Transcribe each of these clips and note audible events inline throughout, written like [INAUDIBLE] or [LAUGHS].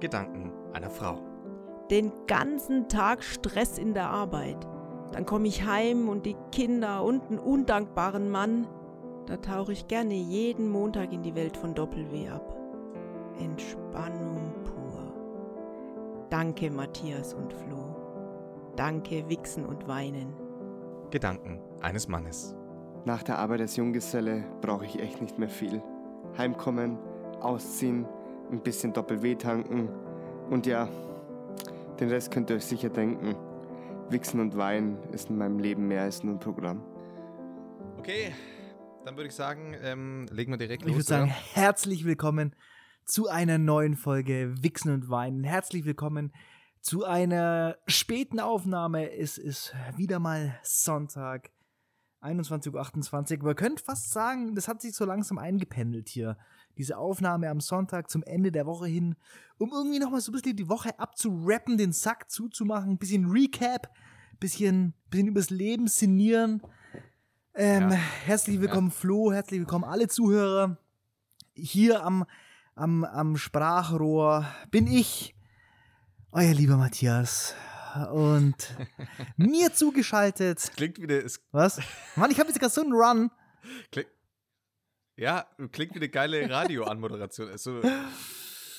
Gedanken einer Frau. Den ganzen Tag Stress in der Arbeit. Dann komme ich heim und die Kinder und einen undankbaren Mann. Da tauche ich gerne jeden Montag in die Welt von Doppel-W ab. Entspannung pur. Danke, Matthias und Flo. Danke, Wichsen und Weinen. Gedanken eines Mannes. Nach der Arbeit als Junggeselle brauche ich echt nicht mehr viel. Heimkommen, ausziehen, ein bisschen Doppel-W tanken und ja, den Rest könnt ihr euch sicher denken. Wichsen und Wein ist in meinem Leben mehr als nur ein Programm. Okay, dann würde ich sagen, ähm, legen wir direkt Ich los. würde sagen, oder? herzlich willkommen zu einer neuen Folge Wichsen und Weinen. Herzlich willkommen zu einer späten Aufnahme. Es ist wieder mal Sonntag, 21.28 Uhr. Man könnte fast sagen, das hat sich so langsam eingependelt hier. Diese Aufnahme am Sonntag zum Ende der Woche hin, um irgendwie nochmal so ein bisschen die Woche abzurappen, den Sack zuzumachen, ein bisschen Recap, bisschen, bisschen übers Leben sinnieren. Ähm, Ja. Herzlich willkommen, Flo, herzlich willkommen alle Zuhörer. Hier am, am, am Sprachrohr bin ich, euer lieber Matthias. Und mir zugeschaltet. Klingt wieder, Was? Mann, ich habe jetzt gerade so einen Run. klingt, ja, klingt wie eine geile Radioanmoderation. So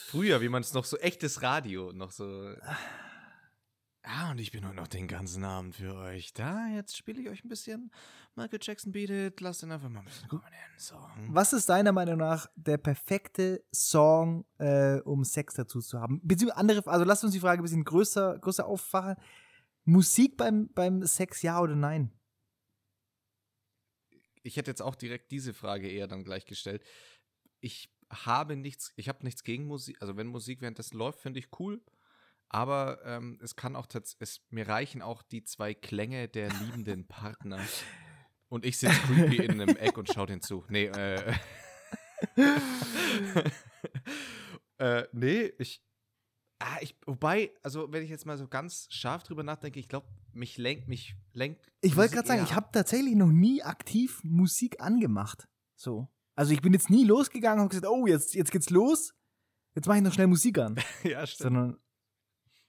früher, wie man es noch so echtes Radio noch so. Ja, und ich bin heute noch den ganzen Abend für euch da. Jetzt spiele ich euch ein bisschen Michael Jackson Beat It. Lasst ihn einfach mal ein bisschen kommen, den Song. Was ist deiner Meinung nach der perfekte Song, äh, um Sex dazu zu haben? Beziehungsweise andere, also lasst uns die Frage ein bisschen größer, größer auffachen. Musik beim, beim Sex, ja oder nein? Ich hätte jetzt auch direkt diese Frage eher dann gleich gestellt. Ich habe nichts, ich habe nichts gegen Musik. Also wenn Musik währenddessen läuft, finde ich cool. Aber ähm, es kann auch tatsächlich, mir reichen auch die zwei Klänge der liebenden Partner. Und ich sitze creepy in einem Eck und schau den zu. Nee, äh. [LAUGHS] äh, nee, ich. Ah, ich, wobei, also wenn ich jetzt mal so ganz scharf drüber nachdenke, ich glaube, mich lenkt, mich lenkt. Ich wollte gerade sagen, ich ab. habe tatsächlich noch nie aktiv Musik angemacht. So. Also ich bin jetzt nie losgegangen und gesagt, oh, jetzt, jetzt geht's los. Jetzt mache ich noch schnell Musik an. [LAUGHS] Ja, stimmt. Sondern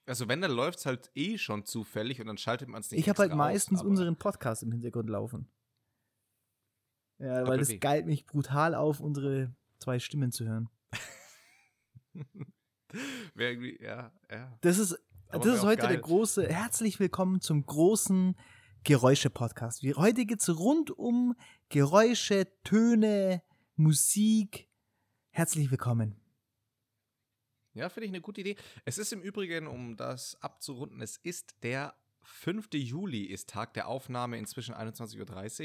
Also wenn, dann läuft es halt eh schon zufällig und dann schaltet man es nicht ich habe halt aus, meistens aber- unseren Podcast im Hintergrund laufen. Ja, weil das geilt mich brutal auf, unsere zwei Stimmen zu hören. [LAUGHS] Wäre irgendwie, ja, ja. Das ist, Aber das ist heute geil. der große, herzlich willkommen zum großen Geräusche-Podcast. Heute geht's rund um Geräusche, Töne, Musik. Herzlich willkommen. Ja, finde ich eine gute Idee. Es ist im Übrigen, um das abzurunden, es ist der 5. Juli, ist Tag der Aufnahme, inzwischen 21.30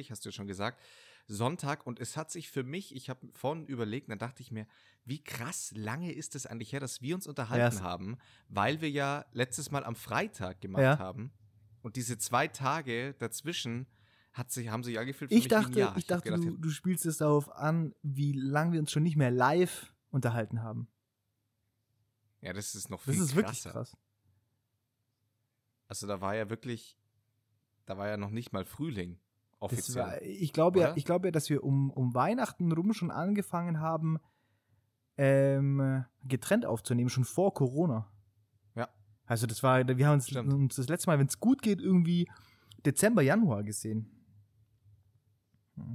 Uhr, hast du ja schon gesagt. Sonntag und es hat sich für mich, ich habe vorhin überlegt, dann dachte ich mir, wie krass lange ist es eigentlich her, dass wir uns unterhalten Ja. haben, weil wir ja letztes Mal am Freitag gemacht Ja. haben. Und diese zwei Tage dazwischen hat sich, haben sich angefühlt für Ich mich dachte, Jahr. ich hab dachte gedacht, du, du spielst es darauf an, wie lange wir uns schon nicht mehr live unterhalten haben. Ja, das ist noch Das viel ist wirklich krasser. krass. Also da war ja wirklich, da war ja noch nicht mal Frühling Das offiziell. war, ich glaube ja, ich glaube ja, dass wir um, um Weihnachten rum schon angefangen haben, ähm, getrennt aufzunehmen, schon vor Corona. Ja. Also das war, wir haben uns, uns das letzte Mal, wenn es gut geht, irgendwie Dezember, Januar gesehen.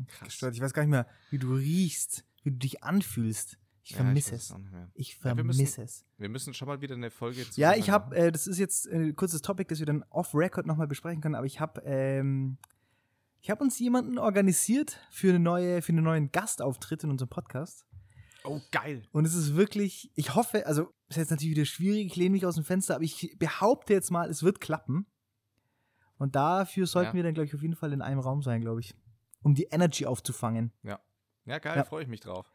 Krass. gestört. Ich weiß gar nicht mehr, wie du riechst, wie du dich anfühlst. Ich Ja, vermisse weiß es. Ich Ja, vermisse müssen- es. Wir müssen schon mal wieder eine Folge zu. Ja, ich habe, äh, das ist jetzt ein kurzes Topic, das wir dann off-Record nochmal besprechen können, aber ich habe, ähm, ich habe uns jemanden organisiert für eine neue, für einen neuen Gastauftritt in unserem Podcast. oh, geil. Und es ist wirklich, ich hoffe, also, ist jetzt natürlich wieder schwierig, ich lehne mich aus dem Fenster, aber ich behaupte jetzt mal, es wird klappen. Und dafür sollten Ja. wir dann, glaube ich, auf jeden Fall in einem Raum sein, glaube ich. Um die Energy aufzufangen. Ja, ja geil, Ja. freue ich mich drauf.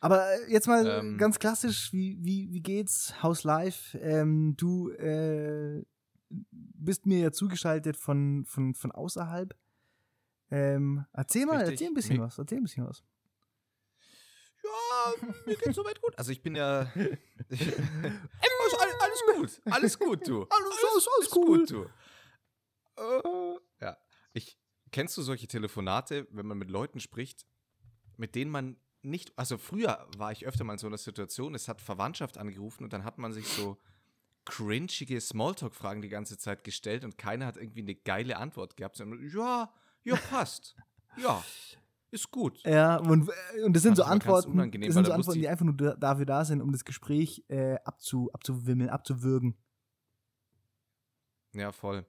Aber äh, jetzt mal Ähm. ganz klassisch, wie, wie, wie geht's? How's life? Ähm, du äh, bist mir ja zugeschaltet von, von, von außerhalb. Ähm, erzähl mal, Richtig. erzähl ein bisschen Mi- was, erzähl ein bisschen was. Ja, mir geht's soweit gut. Also ich bin ja. [LAUGHS] Ich, alles, alles gut. Alles gut, du. [LAUGHS] Alles- alles- alles gut, du. Äh, ja. Ich, kennst du solche Telefonate, wenn man mit Leuten spricht, mit denen man nicht, also früher war ich öfter mal in so einer Situation, es hat Verwandtschaft angerufen und dann hat man sich so cringige Smalltalk-Fragen die ganze Zeit gestellt und keiner hat irgendwie eine geile Antwort gehabt. Sondern, ja, ja, passt. ja, ist gut. Ja, und, und das sind Also so Antworten, das sind so Antworten, die einfach nur da- dafür da sind, um das Gespräch äh, abzu, abzuwimmeln, abzuwürgen. Ja, voll.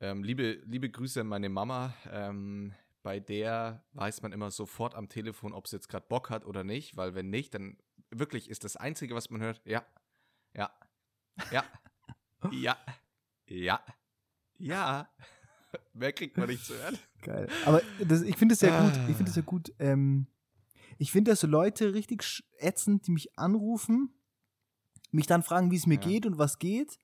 Ähm, liebe, liebe Grüße an meine Mama. Ähm, bei der weiß man immer sofort am Telefon, ob sie jetzt gerade Bock hat oder nicht, weil wenn nicht, dann wirklich ist das Einzige, was man hört, ja, ja, ja, [LAUGHS] ja, ja, ja. [LAUGHS] Mehr kriegt man nicht zu hören. Geil. Aber das, ich finde es sehr gut. Ich Ah. finde es sehr gut. Ähm, ich finde, dass so Leute richtig ätzend, die mich anrufen, mich dann fragen, wie es mir Ja. geht und was geht.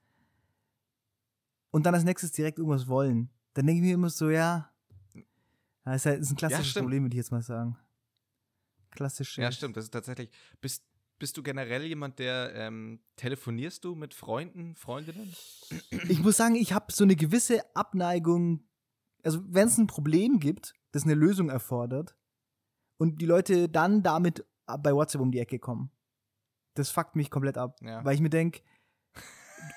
Und dann als nächstes direkt irgendwas wollen. Dann denke ich mir immer so, ja. Das ist, halt, ist ein klassisches stimmt. Problem, würde ich jetzt mal sagen. Klassisch. Ja, stimmt, das ist tatsächlich. Bist, bist du generell jemand, der ähm, telefonierst du mit Freunden, Freundinnen? Ich muss sagen, ich habe so eine gewisse Abneigung. Also, wenn es ein Problem gibt, das eine Lösung erfordert und die Leute dann damit bei WhatsApp um die Ecke kommen, das fuckt mich komplett ab. Ja. Weil ich mir denke,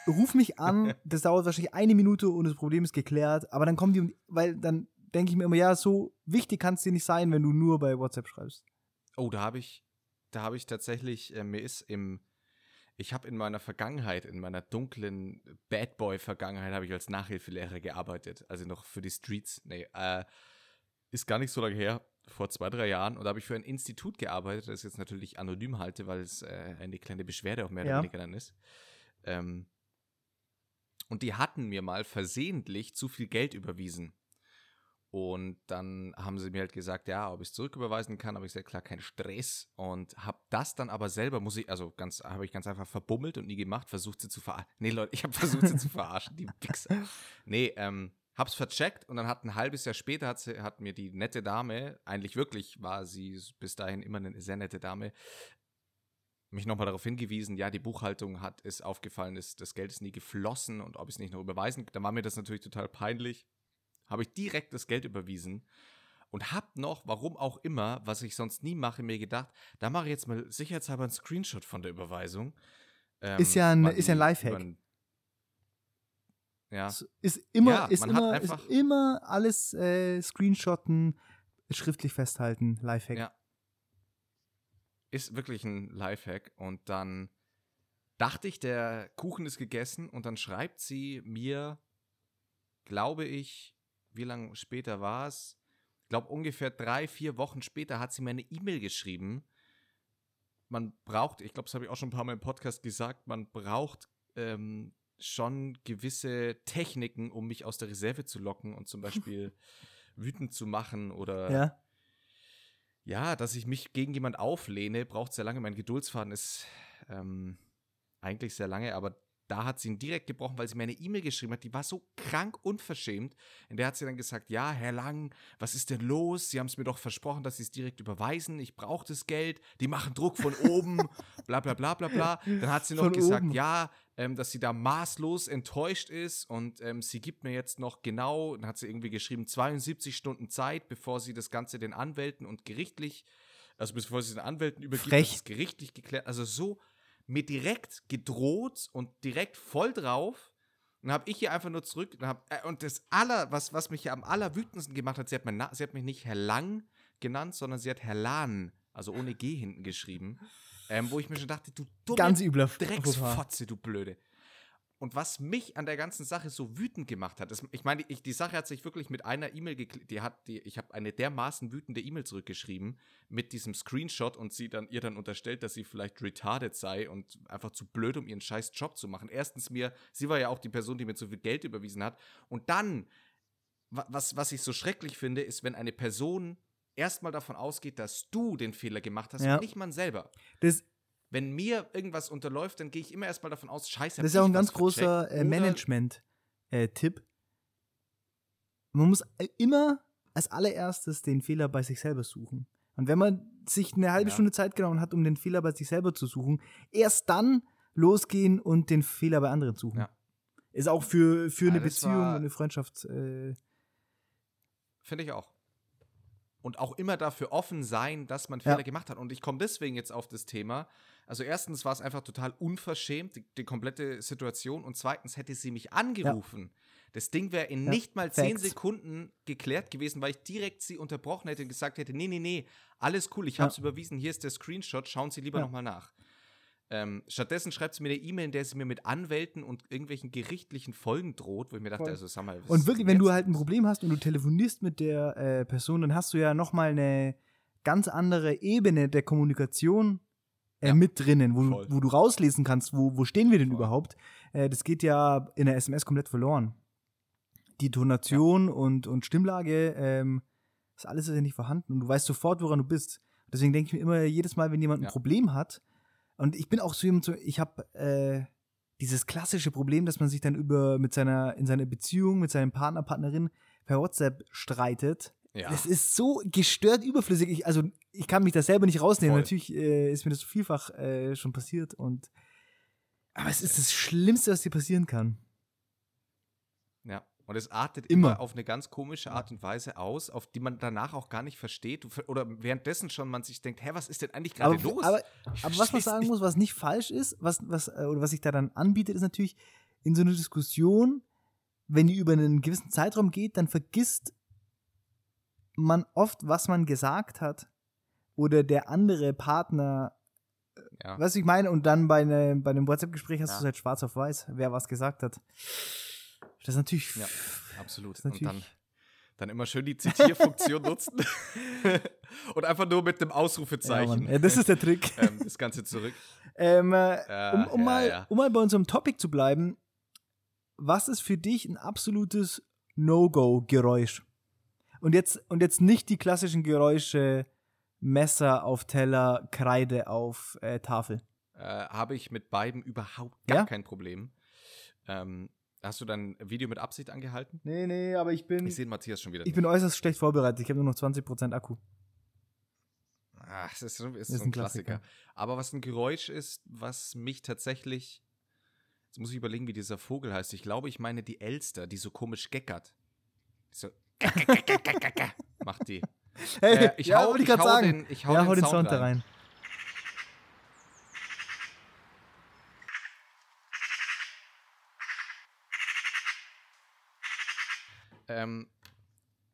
ruf mich an, [LAUGHS] das dauert wahrscheinlich eine Minute und das Problem ist geklärt, aber dann kommen die weil dann denke ich mir immer, ja, so wichtig kann es dir nicht sein, wenn du nur bei WhatsApp schreibst. Oh, da habe ich, da habe ich tatsächlich, äh, mir ist im, ich habe in meiner Vergangenheit, in meiner dunklen Bad Boy-Vergangenheit, habe ich als Nachhilfelehrer gearbeitet, also noch für die Streets. Nee, äh, ist gar nicht so lange her, vor zwei, drei Jahren. Und da habe ich für ein Institut gearbeitet, das ich jetzt natürlich anonym halte, weil es äh, eine kleine Beschwerde auch mehr Ja. oder weniger dann ist. Ähm, und die hatten mir mal versehentlich zu viel Geld überwiesen. Und dann haben sie mir halt gesagt, ja, ob ich es zurücküberweisen kann. Aber ich gesagt, klar, kein Stress. Und habe das dann aber selber, muss ich, also ganz, habe ich ganz einfach verbummelt und nie gemacht, versucht sie zu verarschen. Nee, Leute, ich habe [LAUGHS] versucht sie zu verarschen, die Wichser. Nee, ähm, hab's vercheckt und dann hat ein halbes Jahr später hat, sie, hat mir die nette Dame, eigentlich wirklich war sie bis dahin immer eine sehr nette Dame, mich nochmal darauf hingewiesen, ja, die Buchhaltung hat es aufgefallen, ist, das Geld ist nie geflossen und ob ich es nicht noch überweisen, dann war mir das natürlich total peinlich. Habe ich direkt das Geld überwiesen und hab noch, warum auch immer, was ich sonst nie mache, mir gedacht, da mache ich jetzt mal sicherheitshalber einen Screenshot von der Überweisung. Ähm, Ist ja ein- war ist ja ein Lifehack. ein- Ja, Ist immer, Ja, ist man immer, ist immer alles äh, screenshotten, schriftlich festhalten, Lifehack. Ja. Ist wirklich ein Lifehack. Und dann dachte ich, der Kuchen ist gegessen und dann schreibt sie mir, glaube ich, wie lange später war es? Ich glaube, ungefähr drei, vier Wochen später hat sie mir eine E-Mail geschrieben. Man braucht, ich glaube, das habe ich auch schon ein paar Mal im Podcast gesagt, man braucht ähm, schon gewisse Techniken, um mich aus der Reserve zu locken und zum Beispiel [LAUGHS] wütend zu machen oder Ja. ja, dass ich mich gegen jemand auflehne, braucht sehr lange. Mein Geduldsfaden ist ähm, eigentlich sehr lange, aber da hat sie ihn direkt gebrochen, weil sie mir eine E-Mail geschrieben hat, die war so krank unverschämt. In der hat sie dann gesagt, ja, Herr Lang, was ist denn los? Sie haben es mir doch versprochen, dass Sie es direkt überweisen. Ich brauche das Geld. Die machen Druck von oben. [LAUGHS] bla bla bla bla bla. Dann hat sie noch Von gesagt, oben. ja, ähm, dass sie da maßlos enttäuscht ist und ähm, sie gibt mir jetzt noch genau, dann hat sie irgendwie geschrieben, 72 Stunden Zeit, bevor sie das Ganze den Anwälten und gerichtlich, also bevor sie den Anwälten übergibt, Frech. dass es gerichtlich geklärt, also so mir direkt gedroht und direkt voll drauf. Und habe ich hier einfach nur zurück und, hab, äh, und das aller, was, was mich hier am allerwütendsten gemacht hat, sie hat, mein, sie hat mich nicht Herr Lang genannt, sondern sie hat Herr Lahn, also ohne G hinten geschrieben, ähm, wo ich mir schon dachte, du dumme Ganz übler. Drecksfotze, du Blöde. Und was mich an der ganzen Sache so wütend gemacht hat, ist, ich meine, ich, die Sache hat sich wirklich mit einer E-Mail geklärt, die hat, die, ich habe eine dermaßen wütende E-Mail zurückgeschrieben mit diesem Screenshot und sie dann ihr dann unterstellt, dass sie vielleicht retarded sei und einfach zu blöd, um ihren scheiß Job zu machen. Erstens mir, sie war ja auch die Person, die mir zu viel Geld überwiesen hat. Und dann, wa- was, was ich so schrecklich finde, ist, wenn eine Person erstmal davon ausgeht, dass du den Fehler gemacht hast Ja. und nicht man selber Das, wenn mir irgendwas unterläuft, dann gehe ich immer erstmal davon aus, scheiße. das ist ja auch ein ganz großer äh, Management-Tipp. Man muss äh, immer als allererstes den Fehler bei sich selber suchen. Und wenn man sich eine halbe Ja. Stunde Zeit genommen hat, um den Fehler bei sich selber zu suchen, erst dann losgehen und den Fehler bei anderen suchen. Ja. Ist auch für, für Ja, eine Beziehung und eine Freundschaft. Äh, Finde ich auch. Und auch immer dafür offen sein, dass man Ja. Fehler gemacht hat. Und ich komme deswegen jetzt auf das Thema. Also erstens war es einfach total unverschämt, die, die komplette Situation. Und zweitens hätte sie mich angerufen. Das Ding wäre in Ja, nicht mal zehn. Sekunden geklärt gewesen, weil ich direkt sie unterbrochen hätte und gesagt hätte, nee, nee, nee, alles cool, ich Ja. habe es überwiesen, hier ist der Screenshot, schauen Sie lieber Ja. nochmal nach. Ähm, stattdessen schreibt sie mir eine E-Mail, in der sie mir mit Anwälten und irgendwelchen gerichtlichen Folgen droht, wo ich mir dachte, Voll. also sag mal, Und wirklich, wenn du halt ein? Problem hast und du telefonierst mit der äh, Person, dann hast du ja nochmal eine ganz andere Ebene der Kommunikation äh, Ja, mit drinnen, wo, voll. wo du rauslesen kannst, wo, wo stehen wir denn Voll. überhaupt. Äh, das geht ja in der SMS komplett verloren. Die Tonation und, und Stimmlage, ähm, das alles ist ja nicht vorhanden und du weißt sofort, woran du bist. Deswegen denke ich mir immer jedes Mal, wenn jemand ein Ja. Problem hat, und ich bin auch so jemand, so, ich habe äh, dieses klassische Problem, dass man sich dann über mit seiner in seiner Beziehung mit seinem Partner Partnerin per WhatsApp streitet. Ja. Das ist so gestört überflüssig. Ich, also ich kann mich da selber nicht rausnehmen. Voll. Natürlich äh, ist mir das vielfach äh, schon passiert und aber es ist das Schlimmste, was dir passieren kann. Und es artet Immer. immer. auf eine ganz komische Art und Weise aus, auf die man danach auch gar nicht versteht. Oder währenddessen schon man sich denkt, hä, was ist denn eigentlich gerade los? aber, aber was man sagen nicht. muss, was nicht falsch ist, was, was, äh, oder was sich da dann anbietet, ist natürlich in so einer Diskussion, wenn die über einen gewissen Zeitraum geht, dann vergisst man oft, was man gesagt hat. Oder der andere Partner, Ja. weißt du, ich meine, und dann bei, ne, bei einem WhatsApp-Gespräch hast Ja. du es halt schwarz auf weiß, wer was gesagt hat. Das ist natürlich. Ja, absolut. Ist Und dann, natürlich- dann immer schön die Zitierfunktion nutzen. [LAUGHS] und einfach nur mit dem Ausrufezeichen ja, das ist der Trick. [LAUGHS] ähm, das Ganze zurück. Ähm, äh, um, um, ja, mal, ja. um mal bei unserem Topic zu bleiben, was ist für dich ein absolutes No-Go-Geräusch? Und jetzt, und jetzt nicht die klassischen Geräusche Messer auf Teller, Kreide auf äh, Tafel. Äh, Habe ich mit beiden überhaupt gar Ja? kein Problem. Ähm, hast du dein Video mit Absicht angehalten? Nee, nee, aber ich bin, Ich sehe Matthias schon wieder. ich bin äußerst schlecht vorbereitet. Ich habe nur noch 20% Akku. Ach, das ist, so- ist Ist so ein ein Klassiker. Klassiker. Aber was ein Geräusch ist, was mich tatsächlich. Jetzt muss ich überlegen, wie dieser Vogel heißt. Ich glaube, ich meine die Elster, die so komisch geckert. Die so. [LAUGHS] macht die. Hey, Äh, ich ja, hau, ich hau sagen. Den, ich hau ja, den, hau den Sound, Sound da rein. Ähm,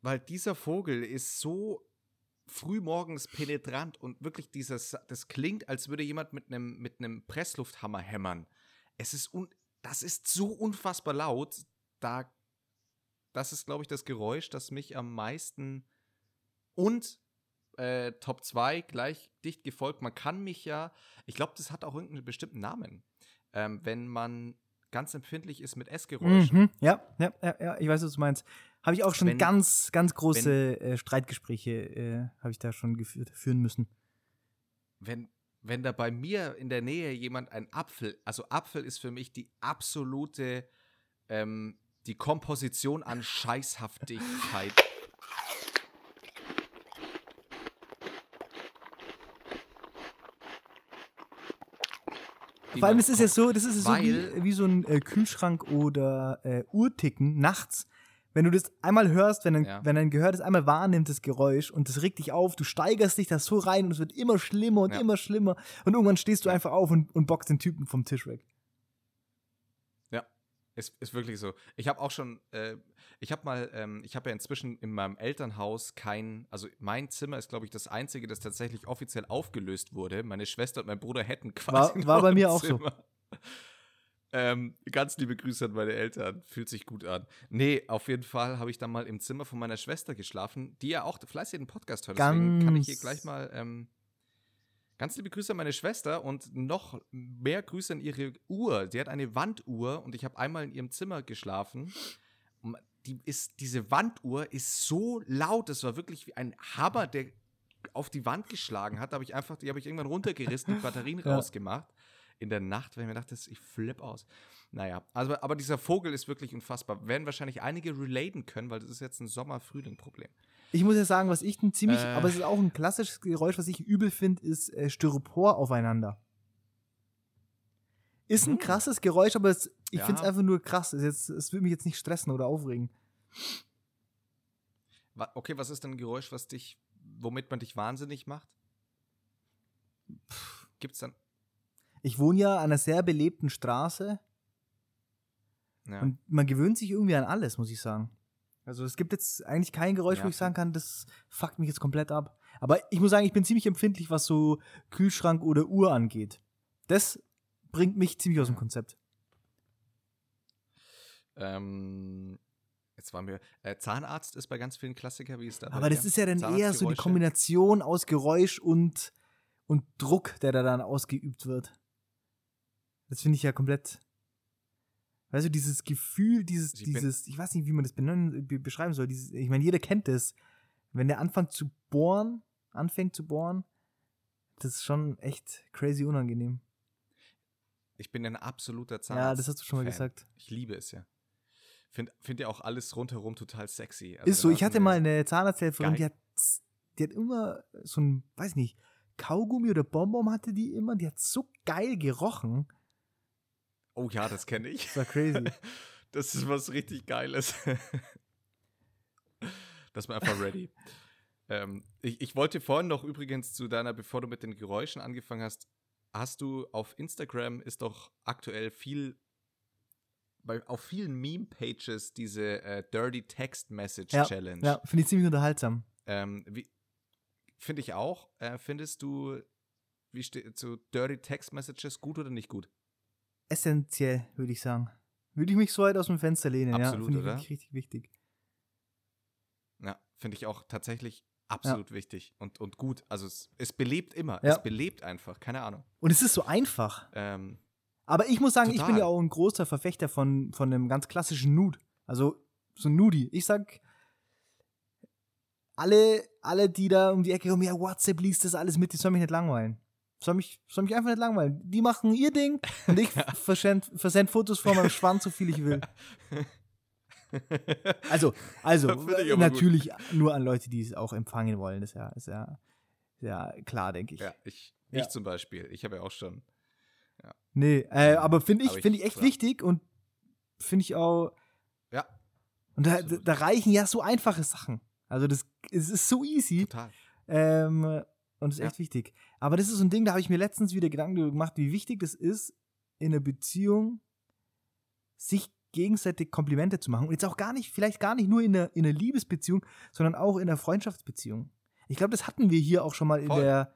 weil dieser Vogel ist so frühmorgens penetrant und wirklich dieses, das klingt, als würde jemand mit einem mit Presslufthammer hämmern. Es ist un, das ist so unfassbar laut, da das ist glaube ich das Geräusch, das mich am meisten und äh, Top 2 gleich dicht gefolgt. Man kann mich ja, ich glaube, das hat auch irgendeinen bestimmten Namen. Ähm, wenn man ganz empfindlich ist mit Essgeräuschen. Mhm. Ja, ja, ja, ich weiß, was du meinst. Habe ich auch schon Wenn- ganz, ganz große äh, Streitgespräche äh, habe ich da schon geführt, führen müssen. wenn, wenn da bei mir in der Nähe jemand ein Apfel, also Apfel ist für mich die absolute, ähm, die Komposition an Scheißhaftigkeit. Vor allem, das ist ja so, das ist so wie, wie so ein äh, Kühlschrank oder äh, Uhrticken nachts. Wenn du das einmal hörst, wenn, ein, Ja. wenn dein Gehör das einmal wahrnimmt, das Geräusch, und das regt dich auf, du steigerst dich da so rein und es wird immer schlimmer und Ja. immer schlimmer. Und irgendwann stehst du einfach auf und, und bockst den Typen vom Tisch weg. Ja, ist, ist wirklich so. Ich habe auch schon, äh, ich habe mal, ähm, ich habe ja inzwischen in meinem Elternhaus kein, also mein Zimmer ist, glaube ich, das einzige, das tatsächlich offiziell aufgelöst wurde. Meine Schwester und mein Bruder hätten quasi. [LAUGHS] War- war bei mir auch so. Ähm, ganz liebe Grüße an meine Eltern. Fühlt sich gut an. Nee, auf jeden Fall habe ich dann mal im Zimmer von meiner Schwester geschlafen, die ja auch fleißig den Podcast hört. Deswegen kann ich hier gleich mal ähm, ganz liebe Grüße an meine Schwester und noch mehr Grüße an ihre Uhr. Sie hat eine Wanduhr und ich habe einmal in ihrem Zimmer geschlafen. Die ist, diese Wanduhr ist so laut, es war wirklich wie ein Hammer, der auf die Wand geschlagen hat. Da habe ich einfach, die habe ich irgendwann runtergerissen, die Batterien Ja. rausgemacht in der Nacht, weil ich mir dachte, ich flipp aus. Naja, also, aber dieser Vogel ist wirklich unfassbar. Werden wahrscheinlich einige relaten können, weil das ist jetzt ein Sommer-Frühling-Problem. Ich muss ja sagen, was ich ein ziemlich, Äh. aber es ist auch ein klassisches Geräusch, was ich übel finde, ist äh, Styropor aufeinander. Ist ein Hm. krasses Geräusch, aber es, ich Ja. finde es einfach nur krass. Es, jetzt, es würde mich jetzt nicht stressen oder aufregen. Okay, was ist denn ein Geräusch, was dich womit man dich wahnsinnig macht? Gibt's dann. Ich wohne ja an einer sehr belebten Straße Ja. und man gewöhnt sich irgendwie an alles, muss ich sagen. Also es gibt jetzt eigentlich kein Geräusch, Ja, wo ich sagen kann, das fuckt mich jetzt komplett ab. Aber ich muss sagen, ich bin ziemlich empfindlich, was so Kühlschrank oder Uhr angeht. Das bringt mich ziemlich aus dem. Konzept. Ähm, jetzt waren wir. Äh, Zahnarzt ist bei ganz vielen Klassiker, wie es da bei Aber das ist ja dann eher so die? Kombination aus Geräusch und, und Druck, der da dann ausgeübt wird. Das finde ich ja komplett. Weißt du, dieses Gefühl, dieses, Ich bin- dieses, ich weiß nicht, wie man das benennen, be- beschreiben soll. Dieses, ich meine, jeder kennt das. Wenn der anfängt zu bohren, anfängt zu bohren, das ist schon echt crazy unangenehm. Ich bin ein absoluter Zahnarzt. Ja, das hast du schon mal Fan. gesagt. Ich liebe es ja. Find, find ja auch alles rundherum total sexy. Also ist so, ich hatte mal eine Zahnarzthelferin, die hat, die hat immer so ein, weiß nicht, Kaugummi oder Bonbon hatte die immer, die hat so geil gerochen. Oh ja, das kenne ich. Das war crazy. [LAUGHS] Das ist was richtig Geiles. [LAUGHS] das war einfach ready. ähm, ich, ich wollte vorhin noch übrigens zu deiner, bevor du mit den Geräuschen angefangen hast, hast du auf Instagram ist doch aktuell viel, bei, auf vielen Meme-Pages diese äh, Dirty Text Message Ja, Challenge. Ja, finde ich ziemlich unterhaltsam. Ähm, Finde ich auch. Äh, findest du, wie zu Dirty Text Messages gut oder nicht gut? Essentiell, würde ich sagen. Würde ich mich so weit aus dem Fenster lehnen, ja. Absolut, Finde ich oder? wirklich richtig wichtig. Ja, finde ich auch tatsächlich absolut wichtig und, und gut. Also es, es belebt immer. Ja. Es belebt einfach, keine Ahnung. Und es ist so einfach. Ähm, Aber ich muss sagen, ich bin Total. ja auch ein großer Verfechter von, von einem ganz klassischen Nude. Also so ein Nudie. Ich sag, alle, alle, die da um die Ecke kommen, ja, WhatsApp liest das alles mit, die sollen mich nicht langweilen. Soll mich, soll mich einfach nicht langweilen. Die machen ihr Ding und ich [LAUGHS] versend, versend Fotos von meinem Schwanz, so viel ich will. [LAUGHS] Also, also natürlich nur an Leute, die es auch empfangen wollen. Das ist ja, ist ja, ist ja klar, denke ich. ja, ich, Ja. ich zum Beispiel. Ich habe ja auch schon. Nee, äh, aber finde ich, finde ich echt klar. wichtig und finde ich auch. Ja, Und da, da reichen ja so einfache Sachen. Also das es ist so easy total. ähm, und ist Ja. echt wichtig. Aber das ist so ein Ding, da habe ich mir letztens wieder Gedanken gemacht, wie wichtig das ist, in einer Beziehung sich gegenseitig Komplimente zu machen. Und jetzt auch gar nicht, vielleicht gar nicht nur in einer, in einer Liebesbeziehung, sondern auch in einer Freundschaftsbeziehung. Ich glaube, das hatten wir hier auch schon mal in Voll. der,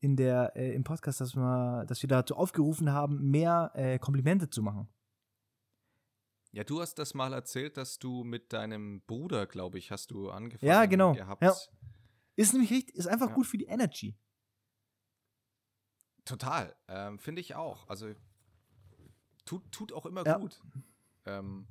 in der, äh, im Podcast, dass wir, dass wir dazu aufgerufen haben, mehr äh, Komplimente zu machen. Ja, du hast das mal erzählt, dass du mit deinem Bruder, glaube ich, hast du angefangen Ja, genau. gehabt. Ja. Ist nämlich richtig, ist einfach Ja. gut für die Energy. Total. Ähm, Finde ich auch. Also tut, tut auch immer Ja. gut. Ähm,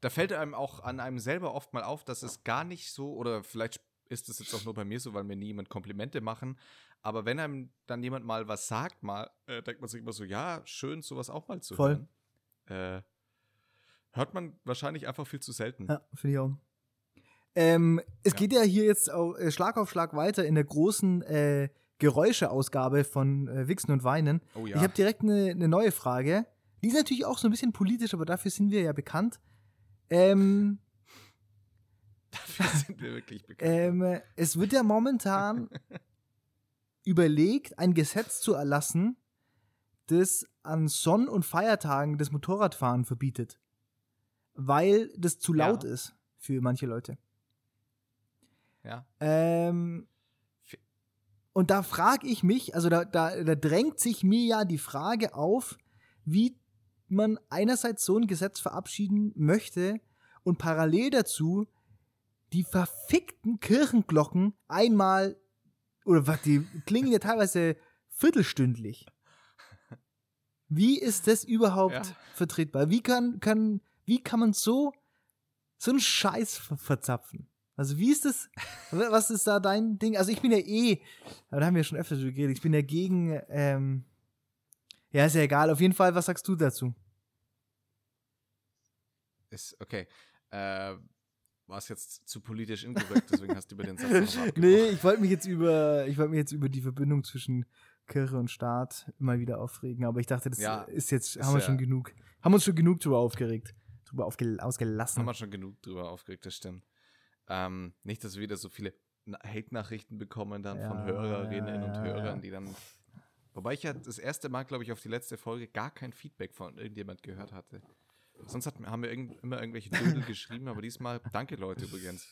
da fällt einem auch an einem selber oft mal auf, dass es gar nicht so, oder vielleicht ist es jetzt auch nur bei mir so, weil mir nie jemand Komplimente machen, aber wenn einem dann jemand mal was sagt, mal, äh, denkt man sich immer so, ja, schön, sowas auch mal zu Voll. hören. Äh, hört man wahrscheinlich einfach viel zu selten. Ja, finde ich auch. Ähm, es Ja. geht ja hier jetzt auch, äh, Schlag auf Schlag weiter in der großen äh, Geräuscheausgabe von äh, Wichsen und Weinen. Oh ja. Ich habe direkt eine eine neue Frage. Die ist natürlich auch so ein bisschen politisch, aber dafür sind wir ja bekannt. Ähm, [LAUGHS] Dafür sind wir wirklich bekannt. ähm, es wird ja momentan [LAUGHS] überlegt, ein Gesetz zu erlassen, das an Sonn- und Feiertagen das Motorradfahren verbietet. Weil das zu Ja. laut ist für manche Leute. Ja. Ähm, und da frage ich mich, also da, da, da drängt sich mir ja die Frage auf, wie man einerseits so ein Gesetz verabschieden möchte und parallel dazu die verfickten Kirchenglocken einmal, oder was, die klingen ja teilweise viertelstündlich. Wie ist das überhaupt Ja. vertretbar? Wie kann, kann, wie kann man so, so einen Scheiß ver verzapfen? Also wie ist das, was ist da dein Ding? Also ich bin ja eh, aber da haben wir ja schon öfter drüber geredet, ich bin ja gegen, ähm, ja, ist ja egal, auf jeden Fall, was sagst du dazu? Ist okay. Äh, war es jetzt zu politisch inkorrekt, deswegen hast du über den Satz noch [LAUGHS] nee, ich wollte mich jetzt über, ich wollte mich jetzt über die Verbindung zwischen Kirche und Staat mal wieder aufregen, aber ich dachte, das Ja, ist jetzt, ist haben wir ja- schon genug, haben uns schon genug drüber aufgeregt, drüber aufge, Haben ausgelassen. wir schon genug drüber aufgeregt, das stimmt. Ähm, nicht, dass wir wieder so viele Na- Hate-Nachrichten bekommen dann von Ja, Hörerinnen und ja, Hörern, ja. die dann. Wobei ich ja das erste Mal, glaube ich, auf die letzte Folge gar kein Feedback von irgendjemand gehört hatte. Sonst hat, haben wir irgend, immer irgendwelche Dödel [LAUGHS] geschrieben, aber diesmal, danke Leute übrigens.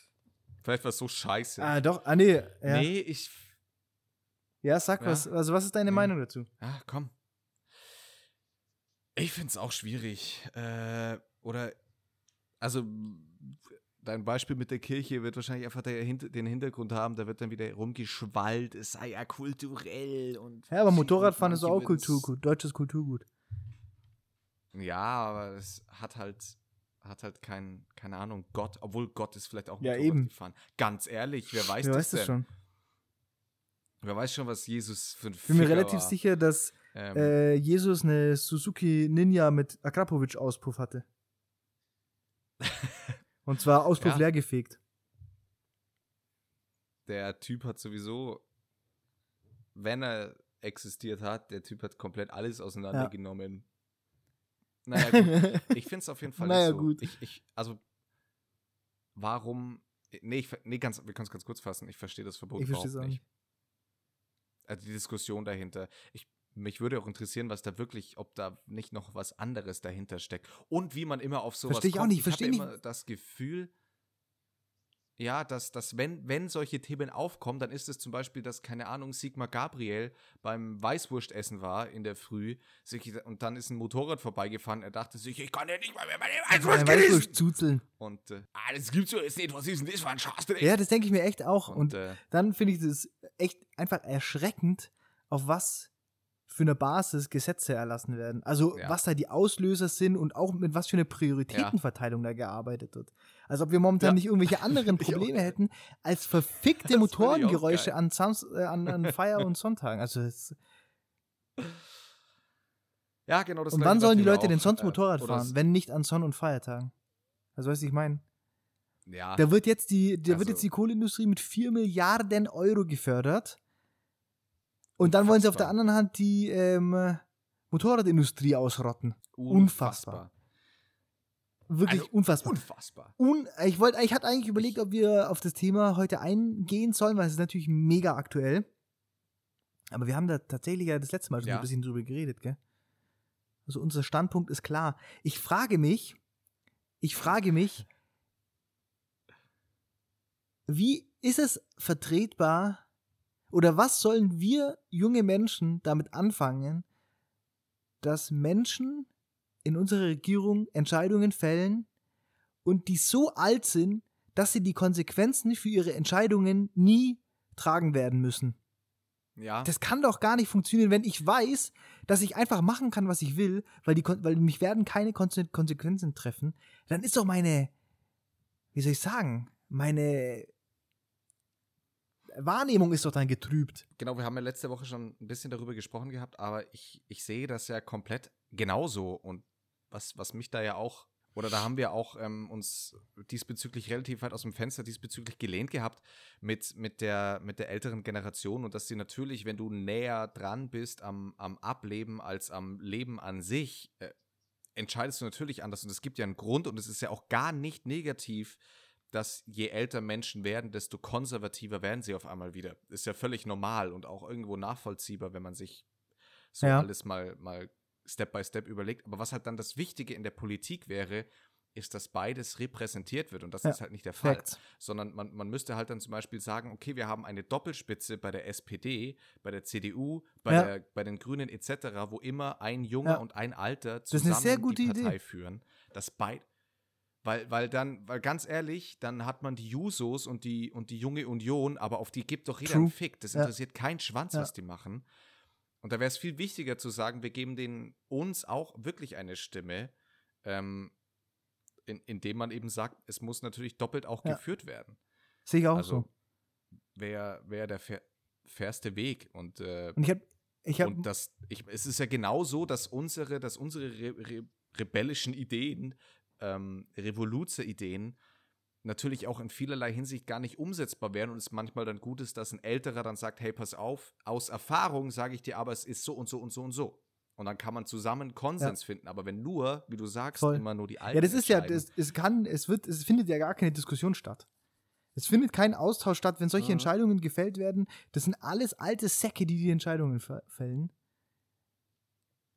Vielleicht war es so scheiße. Ah, doch, ah, nee. Ja, Nee, ich. ja sag Ja. was. Also, was ist deine Nee. Meinung dazu? Ah, komm. Ich finde es auch schwierig. Äh, oder, also, dein Beispiel mit der Kirche wird wahrscheinlich einfach der, den Hintergrund haben, da wird dann wieder rumgeschwallt, es sei ja kulturell und. Ja, aber Motorradfahren ist auch Kulturgut, deutsches Kulturgut. Ja, aber es hat halt, hat halt kein, keine Ahnung, Gott, obwohl Gott ist vielleicht auch Ja, eben. gefahren. Ganz ehrlich, wer weiß Wer das weiß das denn? schon? Wer weiß schon, was Jesus für ein Ich bin mir Ficker relativ war. sicher, dass Ähm, äh, Jesus eine Suzuki Ninja mit Akrapovic-Auspuff hatte. [LAUGHS] Und zwar Auspuff Ja. leer gefegt. der Typ hat sowieso, wenn er existiert hat, der Typ hat komplett alles auseinandergenommen. Naja, gut. [LAUGHS] Ich finde es auf jeden Fall Naja, so. gut. Ich, ich, also, warum. Nee, ich, nee ganz, wir können es ganz kurz fassen. Ich verstehe das Verbot Ich verstehe überhaupt es auch nicht. Also die Diskussion dahinter. Ich, mich würde auch interessieren, was da wirklich, ob da nicht noch was anderes dahinter steckt. Und wie man immer auf sowas Versteh ich auch kommt. nicht, Ich versteh nicht. immer das Gefühl, ja, dass, dass wenn, wenn solche Themen aufkommen, dann ist es zum Beispiel, dass, keine Ahnung, Sigmar Gabriel beim Weißwurstessen war in der Früh sich, und dann ist ein Motorrad vorbeigefahren. Er dachte sich, ich kann ja nicht mal mehr meine Weißwurst Weißwurst zuzeln. Und, äh, ah, das gibt's so jetzt nicht. Was ist denn das für ein Scheißdreck? Ja, das denke ich mir echt auch. und, Und äh, dann finde ich das echt einfach erschreckend, auf was für eine Basis Gesetze erlassen werden. Also Ja. was da die Auslöser sind und auch mit was für eine Prioritätenverteilung da gearbeitet wird. Als ob wir momentan Ja. nicht irgendwelche anderen [LAUGHS] Probleme hätten als [LAUGHS] Das verfickte auch Motorengeräusche an, Sams äh, an, an Feier- und Sonntagen. Also es, [LAUGHS] ja, genau das und wann sollen die Leute denn sonst äh, Motorrad oder fahren, wenn nicht an Sonn- und Feiertagen? Also weißt du, ich meine, Ja, da wird jetzt die, da wird Also- jetzt die Kohleindustrie mit 4 Milliarden Euro gefördert. Und dann wollen sie auf der Unfassbar. anderen Hand die ähm, Motorradindustrie ausrotten. unfassbar. Wirklich Also, unfassbar. unfassbar. Un ich wollte, ich hatte eigentlich überlegt, ob wir auf das Thema heute eingehen sollen, weil es ist natürlich mega aktuell. Aber wir haben da tatsächlich ja das letzte Mal schon Ja. ein bisschen drüber geredet, gell? Also unser Standpunkt ist klar. Ich frage mich, ich frage mich, wie ist es vertretbar oder was sollen wir junge Menschen damit anfangen, dass Menschen in unserer Regierung Entscheidungen fällen und die so alt sind, dass sie die Konsequenzen für ihre Entscheidungen nie tragen werden müssen. Ja, Das kann doch gar nicht funktionieren, wenn ich weiß, dass ich einfach machen kann, was ich will, weil, die, weil mich werden keine Konse- Konsequenzen treffen. Dann ist doch meine, wie soll ich sagen, meine Wahrnehmung ist doch dann getrübt. genau, wir haben ja letzte Woche schon ein bisschen darüber gesprochen gehabt, aber ich, ich sehe das ja komplett genauso. Und was, was mich da ja auch, oder da haben wir auch ähm, uns diesbezüglich relativ weit aus dem Fenster diesbezüglich gelehnt gehabt mit, mit, der, mit der älteren Generation und dass sie natürlich, wenn du näher dran bist am, am Ableben als am Leben an sich, äh, entscheidest du natürlich anders. Und es gibt ja einen Grund und es ist ja auch gar nicht negativ, dass je älter Menschen werden, desto konservativer werden sie auf einmal wieder. Ist ja völlig normal und auch irgendwo nachvollziehbar, wenn man sich so Ja. alles mal, mal Step by Step überlegt. Aber was halt dann das Wichtige in der Politik wäre, ist, dass beides repräsentiert wird. Und das Ja, ist halt nicht der Fall. Facts. Sondern man, man müsste halt dann zum Beispiel sagen, okay, wir haben eine Doppelspitze bei der SPD, bei der CDU, bei, Ja. der, bei den Grünen etc., wo immer ein Junger Ja. und ein Alter ist eine zusammen sehr gute die Partei Idee. führen. Das beid weil, weil dann, weil ganz ehrlich, dann hat man die Jusos und die, und die junge Union, aber auf die gibt doch jeder True. einen Fick. Das Ja. interessiert keinen Schwanz, Ja. was die machen. Und da wäre es viel wichtiger zu sagen, wir geben denen uns auch wirklich eine Stimme, ähm, in, indem man eben sagt, es muss natürlich doppelt auch Ja. geführt werden. Sehe ich auch also so. wäre wär der fair, fairste Weg. Und, äh, Und ich habe ich hab, und das, ich, es ist ja genau so, dass unsere, dass unsere re, re, rebellischen Ideen, ähm, Revoluzer-Ideen, natürlich auch in vielerlei Hinsicht gar nicht umsetzbar wären und es manchmal dann gut ist, dass ein Älterer dann sagt, hey, pass auf, aus Erfahrung sage ich dir aber, es ist so und so und so und so. Und dann kann man zusammen Konsens finden. Aber wenn nur, wie du sagst, Voll. immer nur die Alten ja, das ist ja, das, es kann, es wird, es findet ja gar keine Diskussion statt. Es findet kein Austausch statt, wenn solche Mhm. Entscheidungen gefällt werden. Das sind alles alte Säcke, die die Entscheidungen fällen.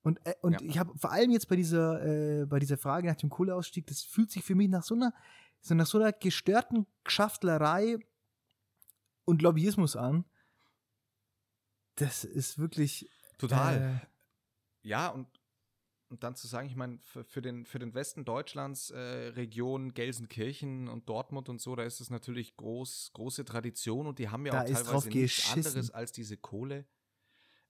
Und, äh, und Ja. ich habe vor allem jetzt bei dieser, äh, bei dieser Frage nach dem Kohleausstieg, das fühlt sich für mich nach so einer, so nach so einer gestörten Geschaftlerei und Lobbyismus an. Das ist wirklich. Total. Äh, Ja, und, und dann zu sagen, ich meine, für, für, den, für den Westen Deutschlands, äh, Region Gelsenkirchen und Dortmund und so, da ist es natürlich groß, große Tradition und die haben ja auch teilweise nichts anderes als diese Kohle.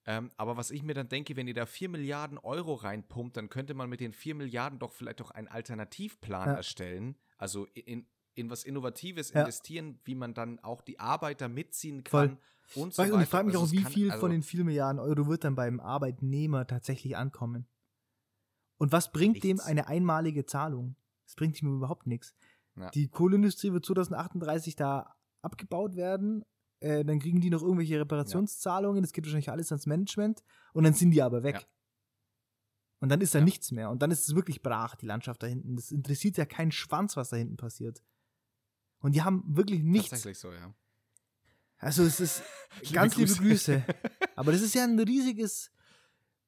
Ähm, aber was ich mir dann denke, wenn ihr da 4 Milliarden Euro reinpumpt, dann könnte man mit den 4 Milliarden doch vielleicht auch einen Alternativplan Ja. erstellen. Also in, in was Innovatives Ja. investieren, wie man dann auch die Arbeiter mitziehen Voll. kann. Und, so Weißt du, und ich weiter. frage mich Also auch, wie kann- viel also- von den 4 Milliarden Euro wird dann beim Arbeitnehmer tatsächlich ankommen? Und was bringt dem Nichts. eine einmalige Zahlung? Das bringt ihm überhaupt nichts. Ja. Die Kohleindustrie wird 2038 da abgebaut werden. Äh, dann kriegen die noch irgendwelche Reparationszahlungen. Das geht wahrscheinlich alles ans Management. Und dann sind die aber weg. Ja. Und dann ist da Ja. nichts mehr. Und dann ist es wirklich brach, die Landschaft da hinten. Das interessiert ja keinen Schwanz, was da hinten passiert. Und die haben wirklich nichts. Tatsächlich so, ja. Also es ist [LAUGHS] Liebe ganz liebe Grüße. [LAUGHS] Aber das ist ja ein riesiges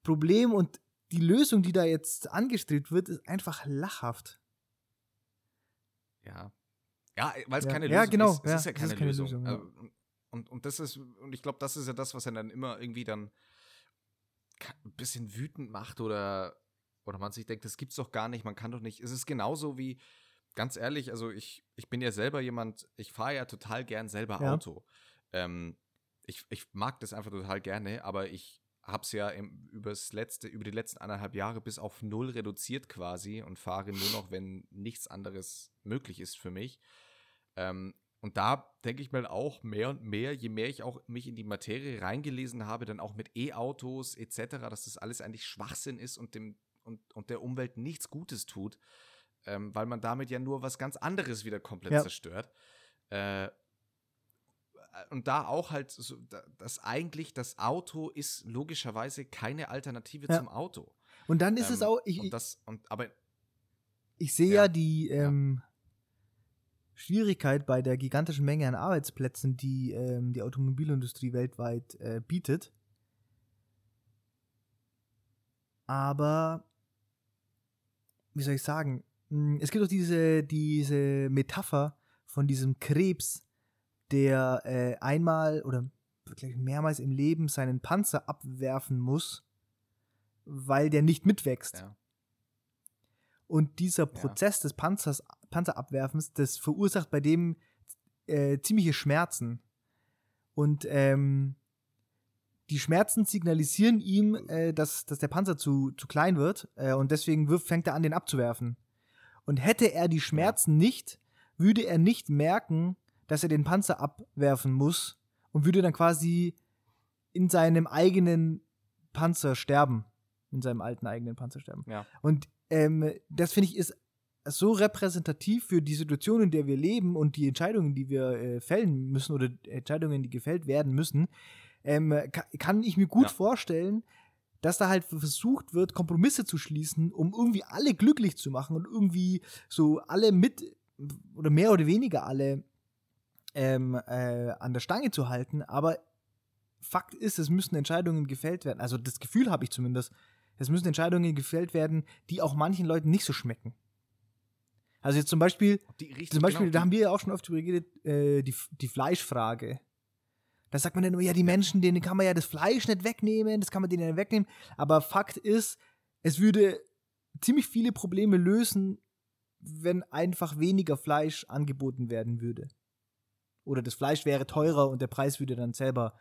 Problem und die Lösung, die da jetzt angestrebt wird, ist einfach lachhaft. Ja. Ja, weil es Ja. keine Ja, Lösung genau. ist. Es Ja, ist ja es keine, ist keine Lösung. Lösung, ja. Und, und das ist, und ich glaube, das ist ja das, was er dann immer irgendwie dann ein bisschen wütend macht oder, oder man sich denkt, das gibt's doch gar nicht, man kann doch nicht. Es ist genauso wie, ganz ehrlich, also ich, ich bin ja selber jemand, ich fahre ja total gern selber Ja. Auto. Ähm, ich, ich mag das einfach total gerne, aber ich habe es ja im, übers letzte, über die letzten anderthalb Jahre bis auf null reduziert quasi und fahre nur noch, wenn nichts anderes möglich ist für mich. Ähm, und da denke ich mal auch mehr und mehr, je mehr ich auch mich in die Materie reingelesen habe, dann auch mit E-Autos etc., dass das alles eigentlich Schwachsinn ist und dem und, und der Umwelt nichts Gutes tut, ähm, weil man damit ja nur was ganz anderes wieder komplett Ja. zerstört. Äh, und da auch halt, so, da- dass eigentlich das Auto ist logischerweise keine Alternative Ja. zum Auto. Und dann ist es Ähm, auch, ich, und das, und, aber ich sehe ja, Ja. die ähm, Schwierigkeit bei der gigantischen Menge an Arbeitsplätzen, die ähm, die Automobilindustrie weltweit äh, bietet. Aber, wie soll ich sagen, mh, es gibt auch diese, diese Metapher von diesem Krebs, der äh, einmal oder wirklich mehrmals im Leben seinen Panzer abwerfen muss, weil der nicht mitwächst. ja. Und dieser Prozess des Panzers, Panzerabwerfens, das verursacht bei dem äh, ziemliche Schmerzen. Und ähm, die Schmerzen signalisieren ihm, äh, dass, dass der Panzer zu, zu klein wird. Äh, und deswegen wirft, fängt er an, den abzuwerfen. Und hätte er die Schmerzen nicht, würde er nicht merken, dass er den Panzer abwerfen muss und würde dann quasi in seinem eigenen Panzer sterben. In seinem alten eigenen Panzer sterben. Ja. Und ähm, das finde ich ist so repräsentativ für die Situation, in der wir leben und die Entscheidungen, die wir äh, fällen müssen oder Entscheidungen, die gefällt werden müssen, ähm, ka kann ich mir gut Ja. vorstellen, dass da halt versucht wird, Kompromisse zu schließen, um irgendwie alle glücklich zu machen und irgendwie so alle mit oder mehr oder weniger alle ähm, äh, an der Stange zu halten. Aber Fakt ist, es müssen Entscheidungen gefällt werden. Also das Gefühl habe ich zumindest. Es müssen Entscheidungen gefällt werden, die auch manchen Leuten nicht so schmecken. Also jetzt zum Beispiel, zum Beispiel, genau, da haben wir ja auch schon oft drüber geredet, äh, die, die Fleischfrage. Da sagt man dann immer, ja, die Menschen, denen kann man ja das Fleisch nicht wegnehmen, das kann man denen nicht wegnehmen. Aber Fakt ist, es würde ziemlich viele Probleme lösen, wenn einfach weniger Fleisch angeboten werden würde. Oder das Fleisch wäre teurer und der Preis würde dann selber